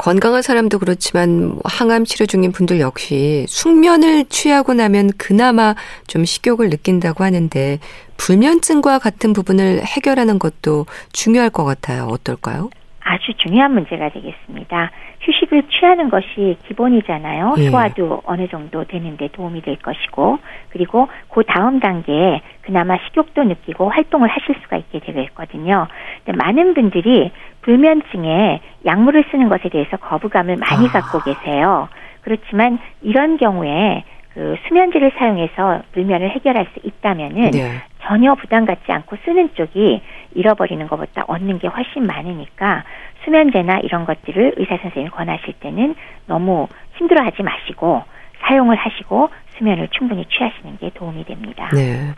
건강한 사람도 그렇지만 뭐 항암 치료 중인 분들 역시 숙면을 취하고 나면 그나마 좀 식욕을 느낀다고 하는데 불면증과 같은 부분을 해결하는 것도 중요할 것 같아요. 어떨까요? 아주 중요한 문제가 되겠습니다. 휴식을 취하는 것이 기본이잖아요. 예. 소화도 어느 정도 되는데 도움이 될 것이고, 그리고 그 다음 단계에 그나마 식욕도 느끼고 활동을 하실 수가 있게 되겠거든요. 근데 많은 분들이 불면증에 약물을 쓰는 것에 대해서 거부감을 많이 아. 갖고 계세요. 그렇지만 이런 경우에 그 수면제를 사용해서 불면을 해결할 수 있다면은 네. 전혀 부담 갖지 않고 쓰는 쪽이 잃어버리는 것보다 얻는 게 훨씬 많으니까 수면제나 이런 것들을 의사 선생님이 권하실 때는 너무 힘들어하지 마시고 사용을 하시고 수면을 충분히 취하시는 게 도움이 됩니다. 네.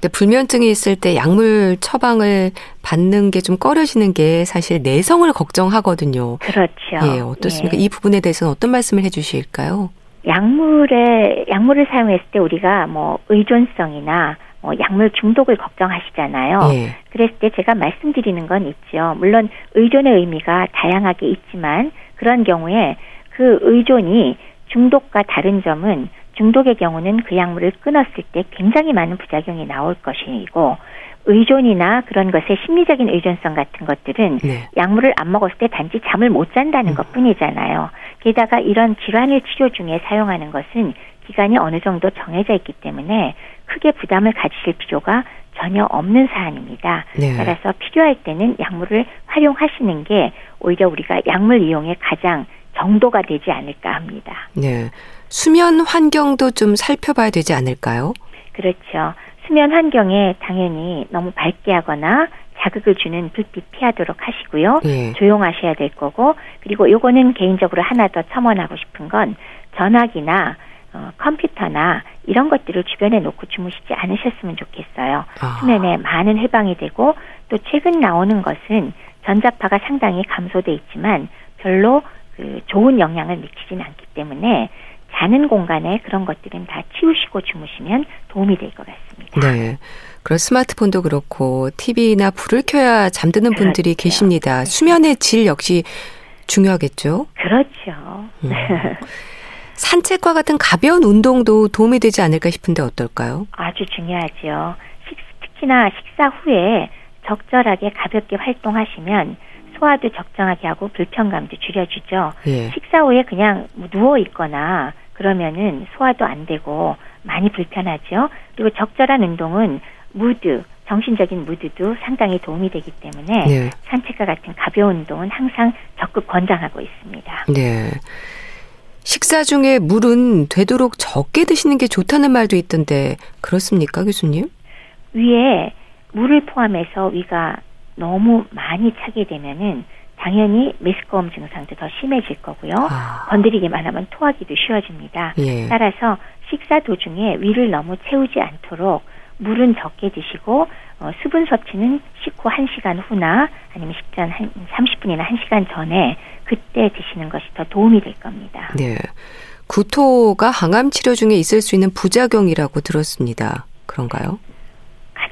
근데 불면증이 있을 때 약물 처방을 받는 게 좀 꺼려지는 게 사실 내성을 걱정하거든요. 그렇죠. 예, 어떻습니까? 예. 이 부분에 대해서는 어떤 말씀을 해 주실까요? 약물에 약물을 사용했을 때 우리가 뭐 의존성이나 뭐 약물 중독을 걱정하시잖아요. 예. 그랬을 때 제가 말씀드리는 건 있죠. 물론 의존의 의미가 다양하게 있지만 그런 경우에 그 의존이 중독과 다른 점은 중독의 경우는 그 약물을 끊었을 때 굉장히 많은 부작용이 나올 것이고 의존이나 그런 것의 심리적인 의존성 같은 것들은 네. 약물을 안 먹었을 때 단지 잠을 못 잔다는 것 뿐이잖아요. 게다가 이런 질환을 치료 중에 사용하는 것은 기간이 어느 정도 정해져 있기 때문에 크게 부담을 가지실 필요가 전혀 없는 사안입니다. 네. 따라서 필요할 때는 약물을 활용하시는 게 오히려 우리가 약물 이용에 가장 정도가 되지 않을까 합니다. 네. 수면 환경도 좀 살펴봐야 되지 않을까요? 그렇죠. 수면 환경에 당연히 너무 밝게 하거나 자극을 주는 불빛 피하도록 하시고요. 예. 조용하셔야 될 거고 그리고 요거는 개인적으로 하나 더 첨언하고 싶은 건 전화기나 어, 컴퓨터나 이런 것들을 주변에 놓고 주무시지 않으셨으면 좋겠어요. 아. 수면에 많은 해방이 되고 또 최근 나오는 것은 전자파가 상당히 감소돼 있지만 별로 그 좋은 영향을 미치진 않기 때문에 자는 공간에 그런 것들은 다 치우시고 주무시면 도움이 될 것 같습니다. 네. 그런 스마트폰도 그렇고 TV나 불을 켜야 잠드는 분들이 그렇죠. 계십니다. 수면의 질 역시 중요하겠죠. 그렇죠. 음. 산책과 같은 가벼운 운동도 도움이 되지 않을까 싶은데 어떨까요? 아주 중요하죠. 식, 특히나 식사 후에 적절하게 가볍게 활동하시면 소화도 적정하게 하고 불편감도 줄여주죠. 예. 식사 후에 그냥 뭐 누워 있거나 그러면은 소화도 안 되고 많이 불편하죠. 그리고 적절한 운동은 무드, 정신적인 무드도 상당히 도움이 되기 때문에 네. 산책과 같은 가벼운 운동은 항상 적극 권장하고 있습니다. 네. 식사 중에 물은 되도록 적게 드시는 게 좋다는 말도 있던데 그렇습니까, 교수님? 위에 물을 포함해서 위가 너무 많이 차게 되면은 당연히 메스꺼움 증상도 더 심해질 거고요. 아. 건드리기만 하면 토하기도 쉬워집니다. 예. 따라서 식사 도중에 위를 너무 채우지 않도록 물은 적게 드시고 어, 수분 섭취는 식후 1시간 후나 아니면 식전 한 30분이나 1시간 전에 그때 드시는 것이 더 도움이 될 겁니다. 네. 구토가 항암 치료 중에 있을 수 있는 부작용이라고 들었습니다. 그런가요?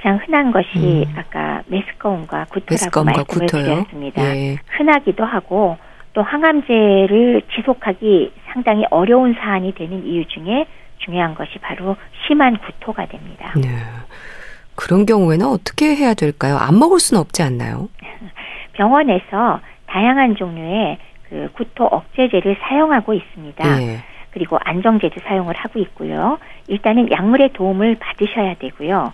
가장 흔한 것이 음. 아까 메스꺼움과 구토라고 메스꺼움과 말씀을 구토요? 드렸습니다. 예. 흔하기도 하고 또 항암제를 지속하기 상당히 어려운 사안이 되는 이유 중에 중요한 것이 바로 심한 구토가 됩니다. 네. 그런 경우에는 어떻게 해야 될까요? 안 먹을 수는 없지 않나요? 병원에서 다양한 종류의 그 구토 억제제를 사용하고 있습니다. 예. 그리고 안정제도 사용을 하고 있고요. 일단은 약물의 도움을 받으셔야 되고요.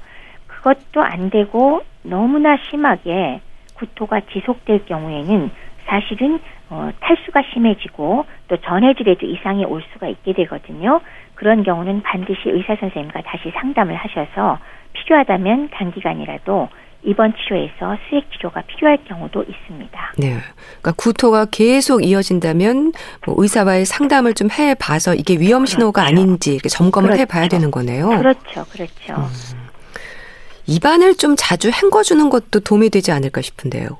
그것도 안 되고 너무나 심하게 구토가 지속될 경우에는 사실은 어, 탈수가 심해지고 또 전해질에도 이상이 올 수가 있게 되거든요. 그런 경우는 반드시 의사 선생님과 다시 상담을 하셔서 필요하다면 단기간이라도 입원 치료에서 수액 치료가 필요할 경우도 있습니다. 네. 그러니까 구토가 계속 이어진다면 뭐 의사와의 상담을 좀 해봐서 이게 위험 신호가 그렇죠. 아닌지 점검을 그렇죠. 해봐야 되는 거네요. 그렇죠, 그렇죠. 음. 입안을 좀 자주 헹궈주는 것도 도움이 되지 않을까 싶은데요.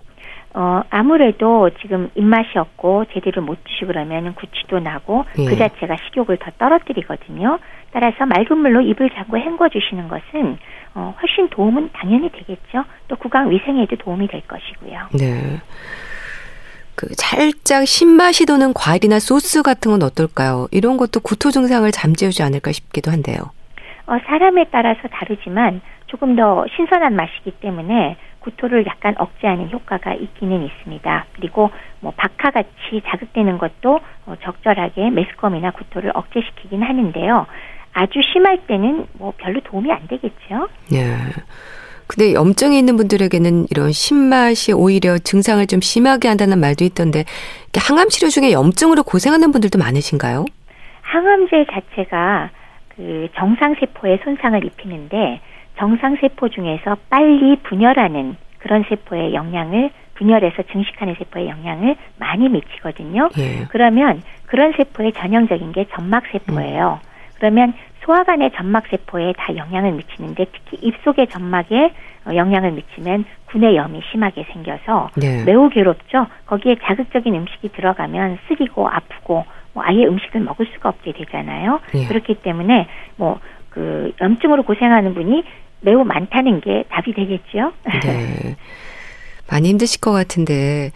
어, 아무래도 지금 입맛이 없고 제대로 못 드시고 그러면 구취도 나고 예. 그 자체가 식욕을 더 떨어뜨리거든요. 따라서 맑은 물로 입을 자꾸 헹궈 주시는 것은 어, 훨씬 도움은 당연히 되겠죠. 또 구강 위생에도 도움이 될 것이고요. 네. 그 살짝 신맛이 도는 과일이나 소스 같은 건 어떨까요? 이런 것도 구토 증상을 잠재우지 않을까 싶기도 한데요. 어, 사람에 따라서 다르지만 조금 더 신선한 맛이기 때문에 구토를 약간 억제하는 효과가 있기는 있습니다. 그리고 뭐 박하같이 자극되는 것도 어, 적절하게 메스꺼움이나 구토를 억제시키긴 하는데요. 아주 심할 때는 뭐 별로 도움이 안 되겠죠. 네. 근데 염증이 있는 분들에게는 이런 신맛이 오히려 증상을 좀 심하게 한다는 말도 있던데 항암 치료 중에 염증으로 고생하는 분들도 많으신가요? 항암제 자체가 그 정상 세포에 손상을 입히는데 정상세포 중에서 빨리 분열하는 그런 세포의 영향을 분열해서 증식하는 세포의 영향을 많이 미치거든요. 예. 그러면 그런 세포의 전형적인 게 점막세포예요. 그러면 소화관의 점막세포에 다 영향을 미치는데 특히 입속의 점막에 어, 영향을 미치면 구내염이 심하게 생겨서 네. 매우 괴롭죠. 거기에 자극적인 음식이 들어가면 쓰리고 아프고 뭐 아예 음식을 먹을 수가 없게 되잖아요. 예. 그렇기 때문에 뭐 그 염증으로 고생하는 분이 매우 많다는 게 답이 되겠죠. 네. 많이 힘드실 것 같은데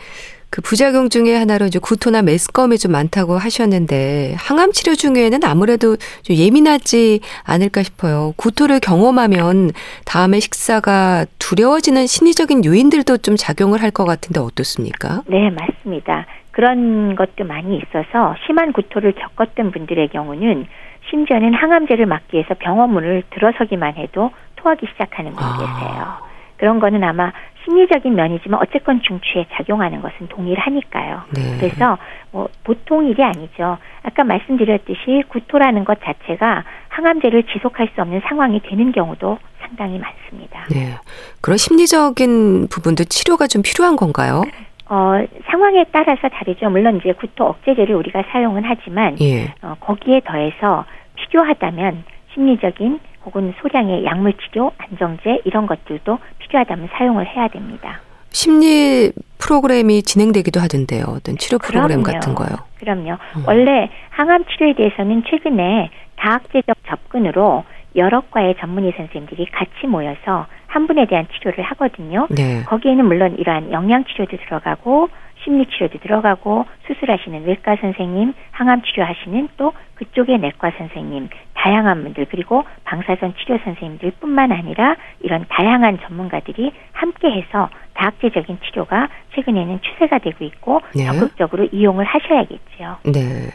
그 부작용 중에 하나로 이제 구토나 메스꺼움이 좀 많다고 하셨는데 항암 치료 중에는 아무래도 좀 예민하지 않을까 싶어요. 구토를 경험하면 다음에 식사가 두려워지는 심리적인 요인들도 좀 작용을 할 것 같은데 어떻습니까? 네, 맞습니다. 그런 것도 많이 있어서 심한 구토를 겪었던 분들의 경우는 심지어는 항암제를 막기 위해서 병원문을 들어서기만 해도 토하기 시작하는 분이 아. 계세요. 그런 거는 아마 심리적인 면이지만 어쨌건 중추에 작용하는 것은 동일하니까요. 네. 그래서 뭐 보통 일이 아니죠. 아까 말씀드렸듯이 구토라는 것 자체가 항암제를 지속할 수 없는 상황이 되는 경우도 상당히 많습니다. 네. 그런 심리적인 부분도 치료가 좀 필요한 건가요? 어, 상황에 따라서 다르죠. 물론 이제 구토 억제제를 우리가 사용은 하지만 예. 어, 거기에 더해서 필요하다면 심리적인 혹은 소량의 약물 치료, 안정제 이런 것들도 필요하다면 사용을 해야 됩니다. 심리 프로그램이 진행되기도 하던데요. 어떤 치료 프로그램 그럼요. 같은 거요. 그럼요. 음. 원래 항암 치료에 대해서는 최근에 다학제적 접근으로 여러 과의 전문의 선생님들이 같이 모여서 한 분에 대한 치료를 하거든요. 네. 거기에는 물론 이러한 영양 치료도 들어가고 심리 치료도 들어가고 수술하시는 외과 선생님, 항암 치료하시는 또 그쪽의 내과 선생님, 다양한 분들 그리고 방사선 치료 선생님들뿐만 아니라 이런 다양한 전문가들이 함께해서 다학제적인 치료가 최근에는 추세가 되고 있고 네. 적극적으로 이용을 하셔야겠죠. 네.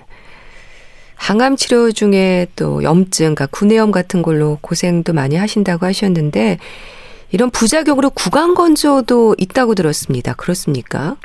항암 치료 중에 또 염증, 그러니까 구내염 같은 걸로 고생도 많이 하신다고 하셨는데 이런 부작용으로 구강 건조도 있다고 들었습니다. 그렇습니까?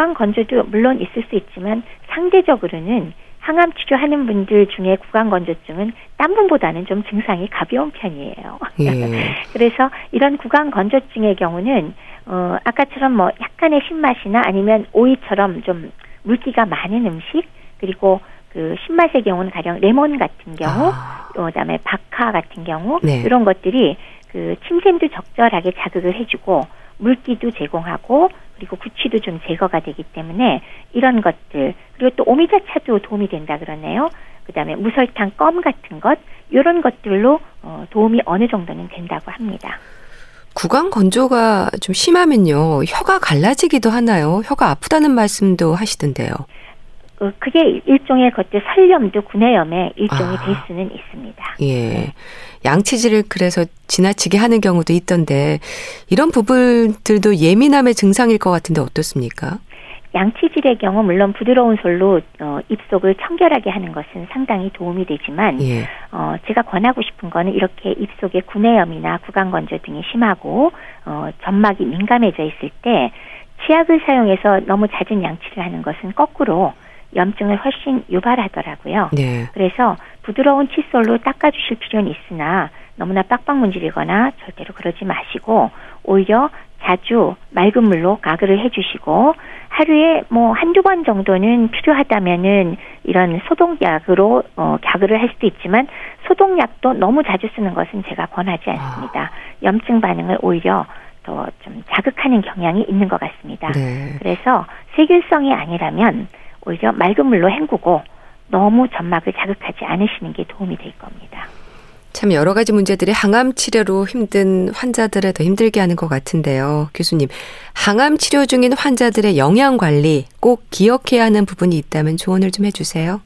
구강 건조도 물론 있을 수 있지만 상대적으로는 항암 치료하는 분들 중에 구강 건조증은 딴 분보다는 좀 증상이 가벼운 편이에요. 예. 그래서 이런 구강 건조증의 경우는 어 아까처럼 뭐 약간의 신맛이나 아니면 오이처럼 좀 물기가 많은 음식 그리고 그 신맛의 경우는 가령 레몬 같은 경우 아, 또 그다음에 박하 같은 경우 네. 이런 것들이 그 침샘도 적절하게 자극을 해주고 물기도 제공하고 그리고 구취도 좀 제거가 되기 때문에 이런 것들 그리고 또 오미자차도 도움이 된다 그러네요. 그다음에 무설탕 껌 같은 것 이런 것들로 어, 도움이 어느 정도는 된다고 합니다. 구강 건조가 좀 심하면요. 혀가 갈라지기도 하나요? 혀가 아프다는 말씀도 하시던데요. 어, 그게 일종의 그것도 설염도 구내염의 일종이 아. 될 수는 있습니다. 예. 양치질을 그래서 지나치게 하는 경우도 있던데 이런 부분들도 예민함의 증상일 것 같은데 어떻습니까? 양치질의 경우 물론 부드러운 솔로 어, 입속을 청결하게 하는 것은 상당히 도움이 되지만 예. 어, 제가 권하고 싶은 거는 이렇게 입속에 구내염이나 구강 건조 등이 심하고 어, 점막이 민감해져 있을 때 치약을 사용해서 너무 잦은 양치를 하는 것은 거꾸로 염증을 훨씬 유발하더라고요. 네. 그래서 부드러운 칫솔로 닦아주실 필요는 있으나 너무나 빡빡 문지르거나 절대로 그러지 마시고 오히려 자주 맑은 물로 가글을 해주시고 하루에 뭐 한두 번 정도는 필요하다면은 이런 소독약으로 어, 가글을 할 수도 있지만 소독약도 너무 자주 쓰는 것은 제가 권하지 않습니다. 염증 반응을 오히려 더 좀 자극하는 경향이 있는 것 같습니다. 네. 그래서 세균성이 아니라면 오히려 맑은 물로 헹구고 너무 점막을 자극하지 않으시는 게 도움이 될 겁니다. 참 여러 가지 문제들이 항암 치료로 힘든 환자들을 더 힘들게 하는 것 같은데요. 교수님, 항암 치료 중인 환자들의 영양 관리 꼭 기억해야 하는 부분이 있다면 조언을 좀 해주세요.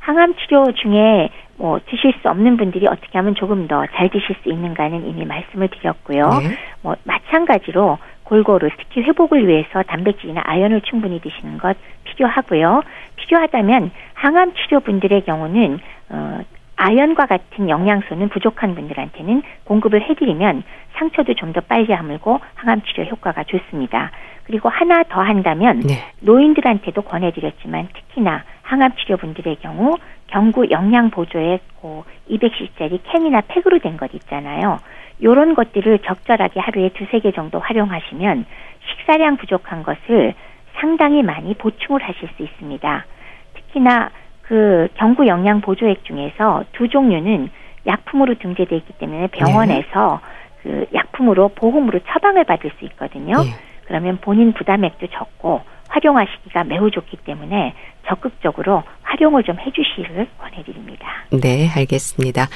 항암 치료 중에 뭐 드실 수 없는 분들이 어떻게 하면 조금 더 잘 드실 수 있는가는 이미 말씀을 드렸고요. 네. 뭐 마찬가지로 골고루 특히 회복을 위해서 단백질이나 아연을 충분히 드시는 것 필요하고요. 필요하다면 항암 치료 분들의 경우는 어 아연과 같은 영양소는 부족한 분들한테는 공급을 해드리면 상처도 좀 더 빨리 아물고 항암 치료 효과가 좋습니다. 그리고 하나 더 한다면 네. 노인들한테도 권해드렸지만 특히나 항암 치료 분들의 경우 경구 영양 보조에 그 200cc짜리 캔이나 팩으로 된 것 있잖아요. 요런 것들을 적절하게 하루에 두세 개 정도 활용하시면 식사량 부족한 것을 상당히 많이 보충을 하실 수 있습니다. 특히나 그 경구 영양 보조액 중에서 두 종류는 약품으로 등재되어 있기 때문에 병원에서 그 약품으로 보험으로 처방을 받을 수 있거든요. 예. 그러면 본인 부담액도 적고 활용하시기가 매우 좋기 때문에 적극적으로 활용을 좀 해주시기를 권해드립니다. 네, 알겠습니다.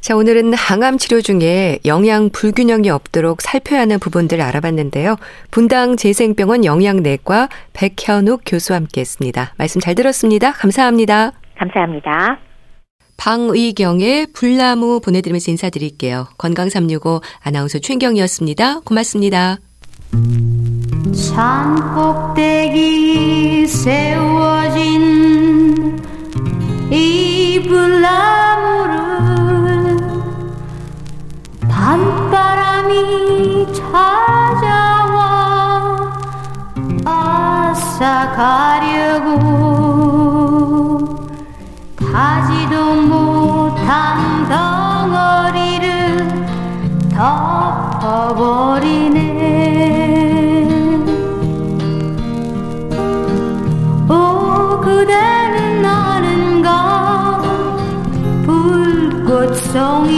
자, 오늘은 항암 치료 중에 영양 불균형이 없도록 살펴야 하는 부분들 알아봤는데요. 분당 재생병원 영양내과 백현욱 교수와 함께 했습니다. 말씀 잘 들었습니다. 감사합니다. 감사합니다. 방의경의 불나무 보내드리면서 인사드릴게요. 건강365 아나운서 최인경이었습니다. 고맙습니다. 산 꼭대기 세워진 이 불나무를 밤바람이 찾아와 아싸 가려고 가지도 못한 덩어리를 덮어버리네. 오 그대는 아는가 불꽃송이여 무엇이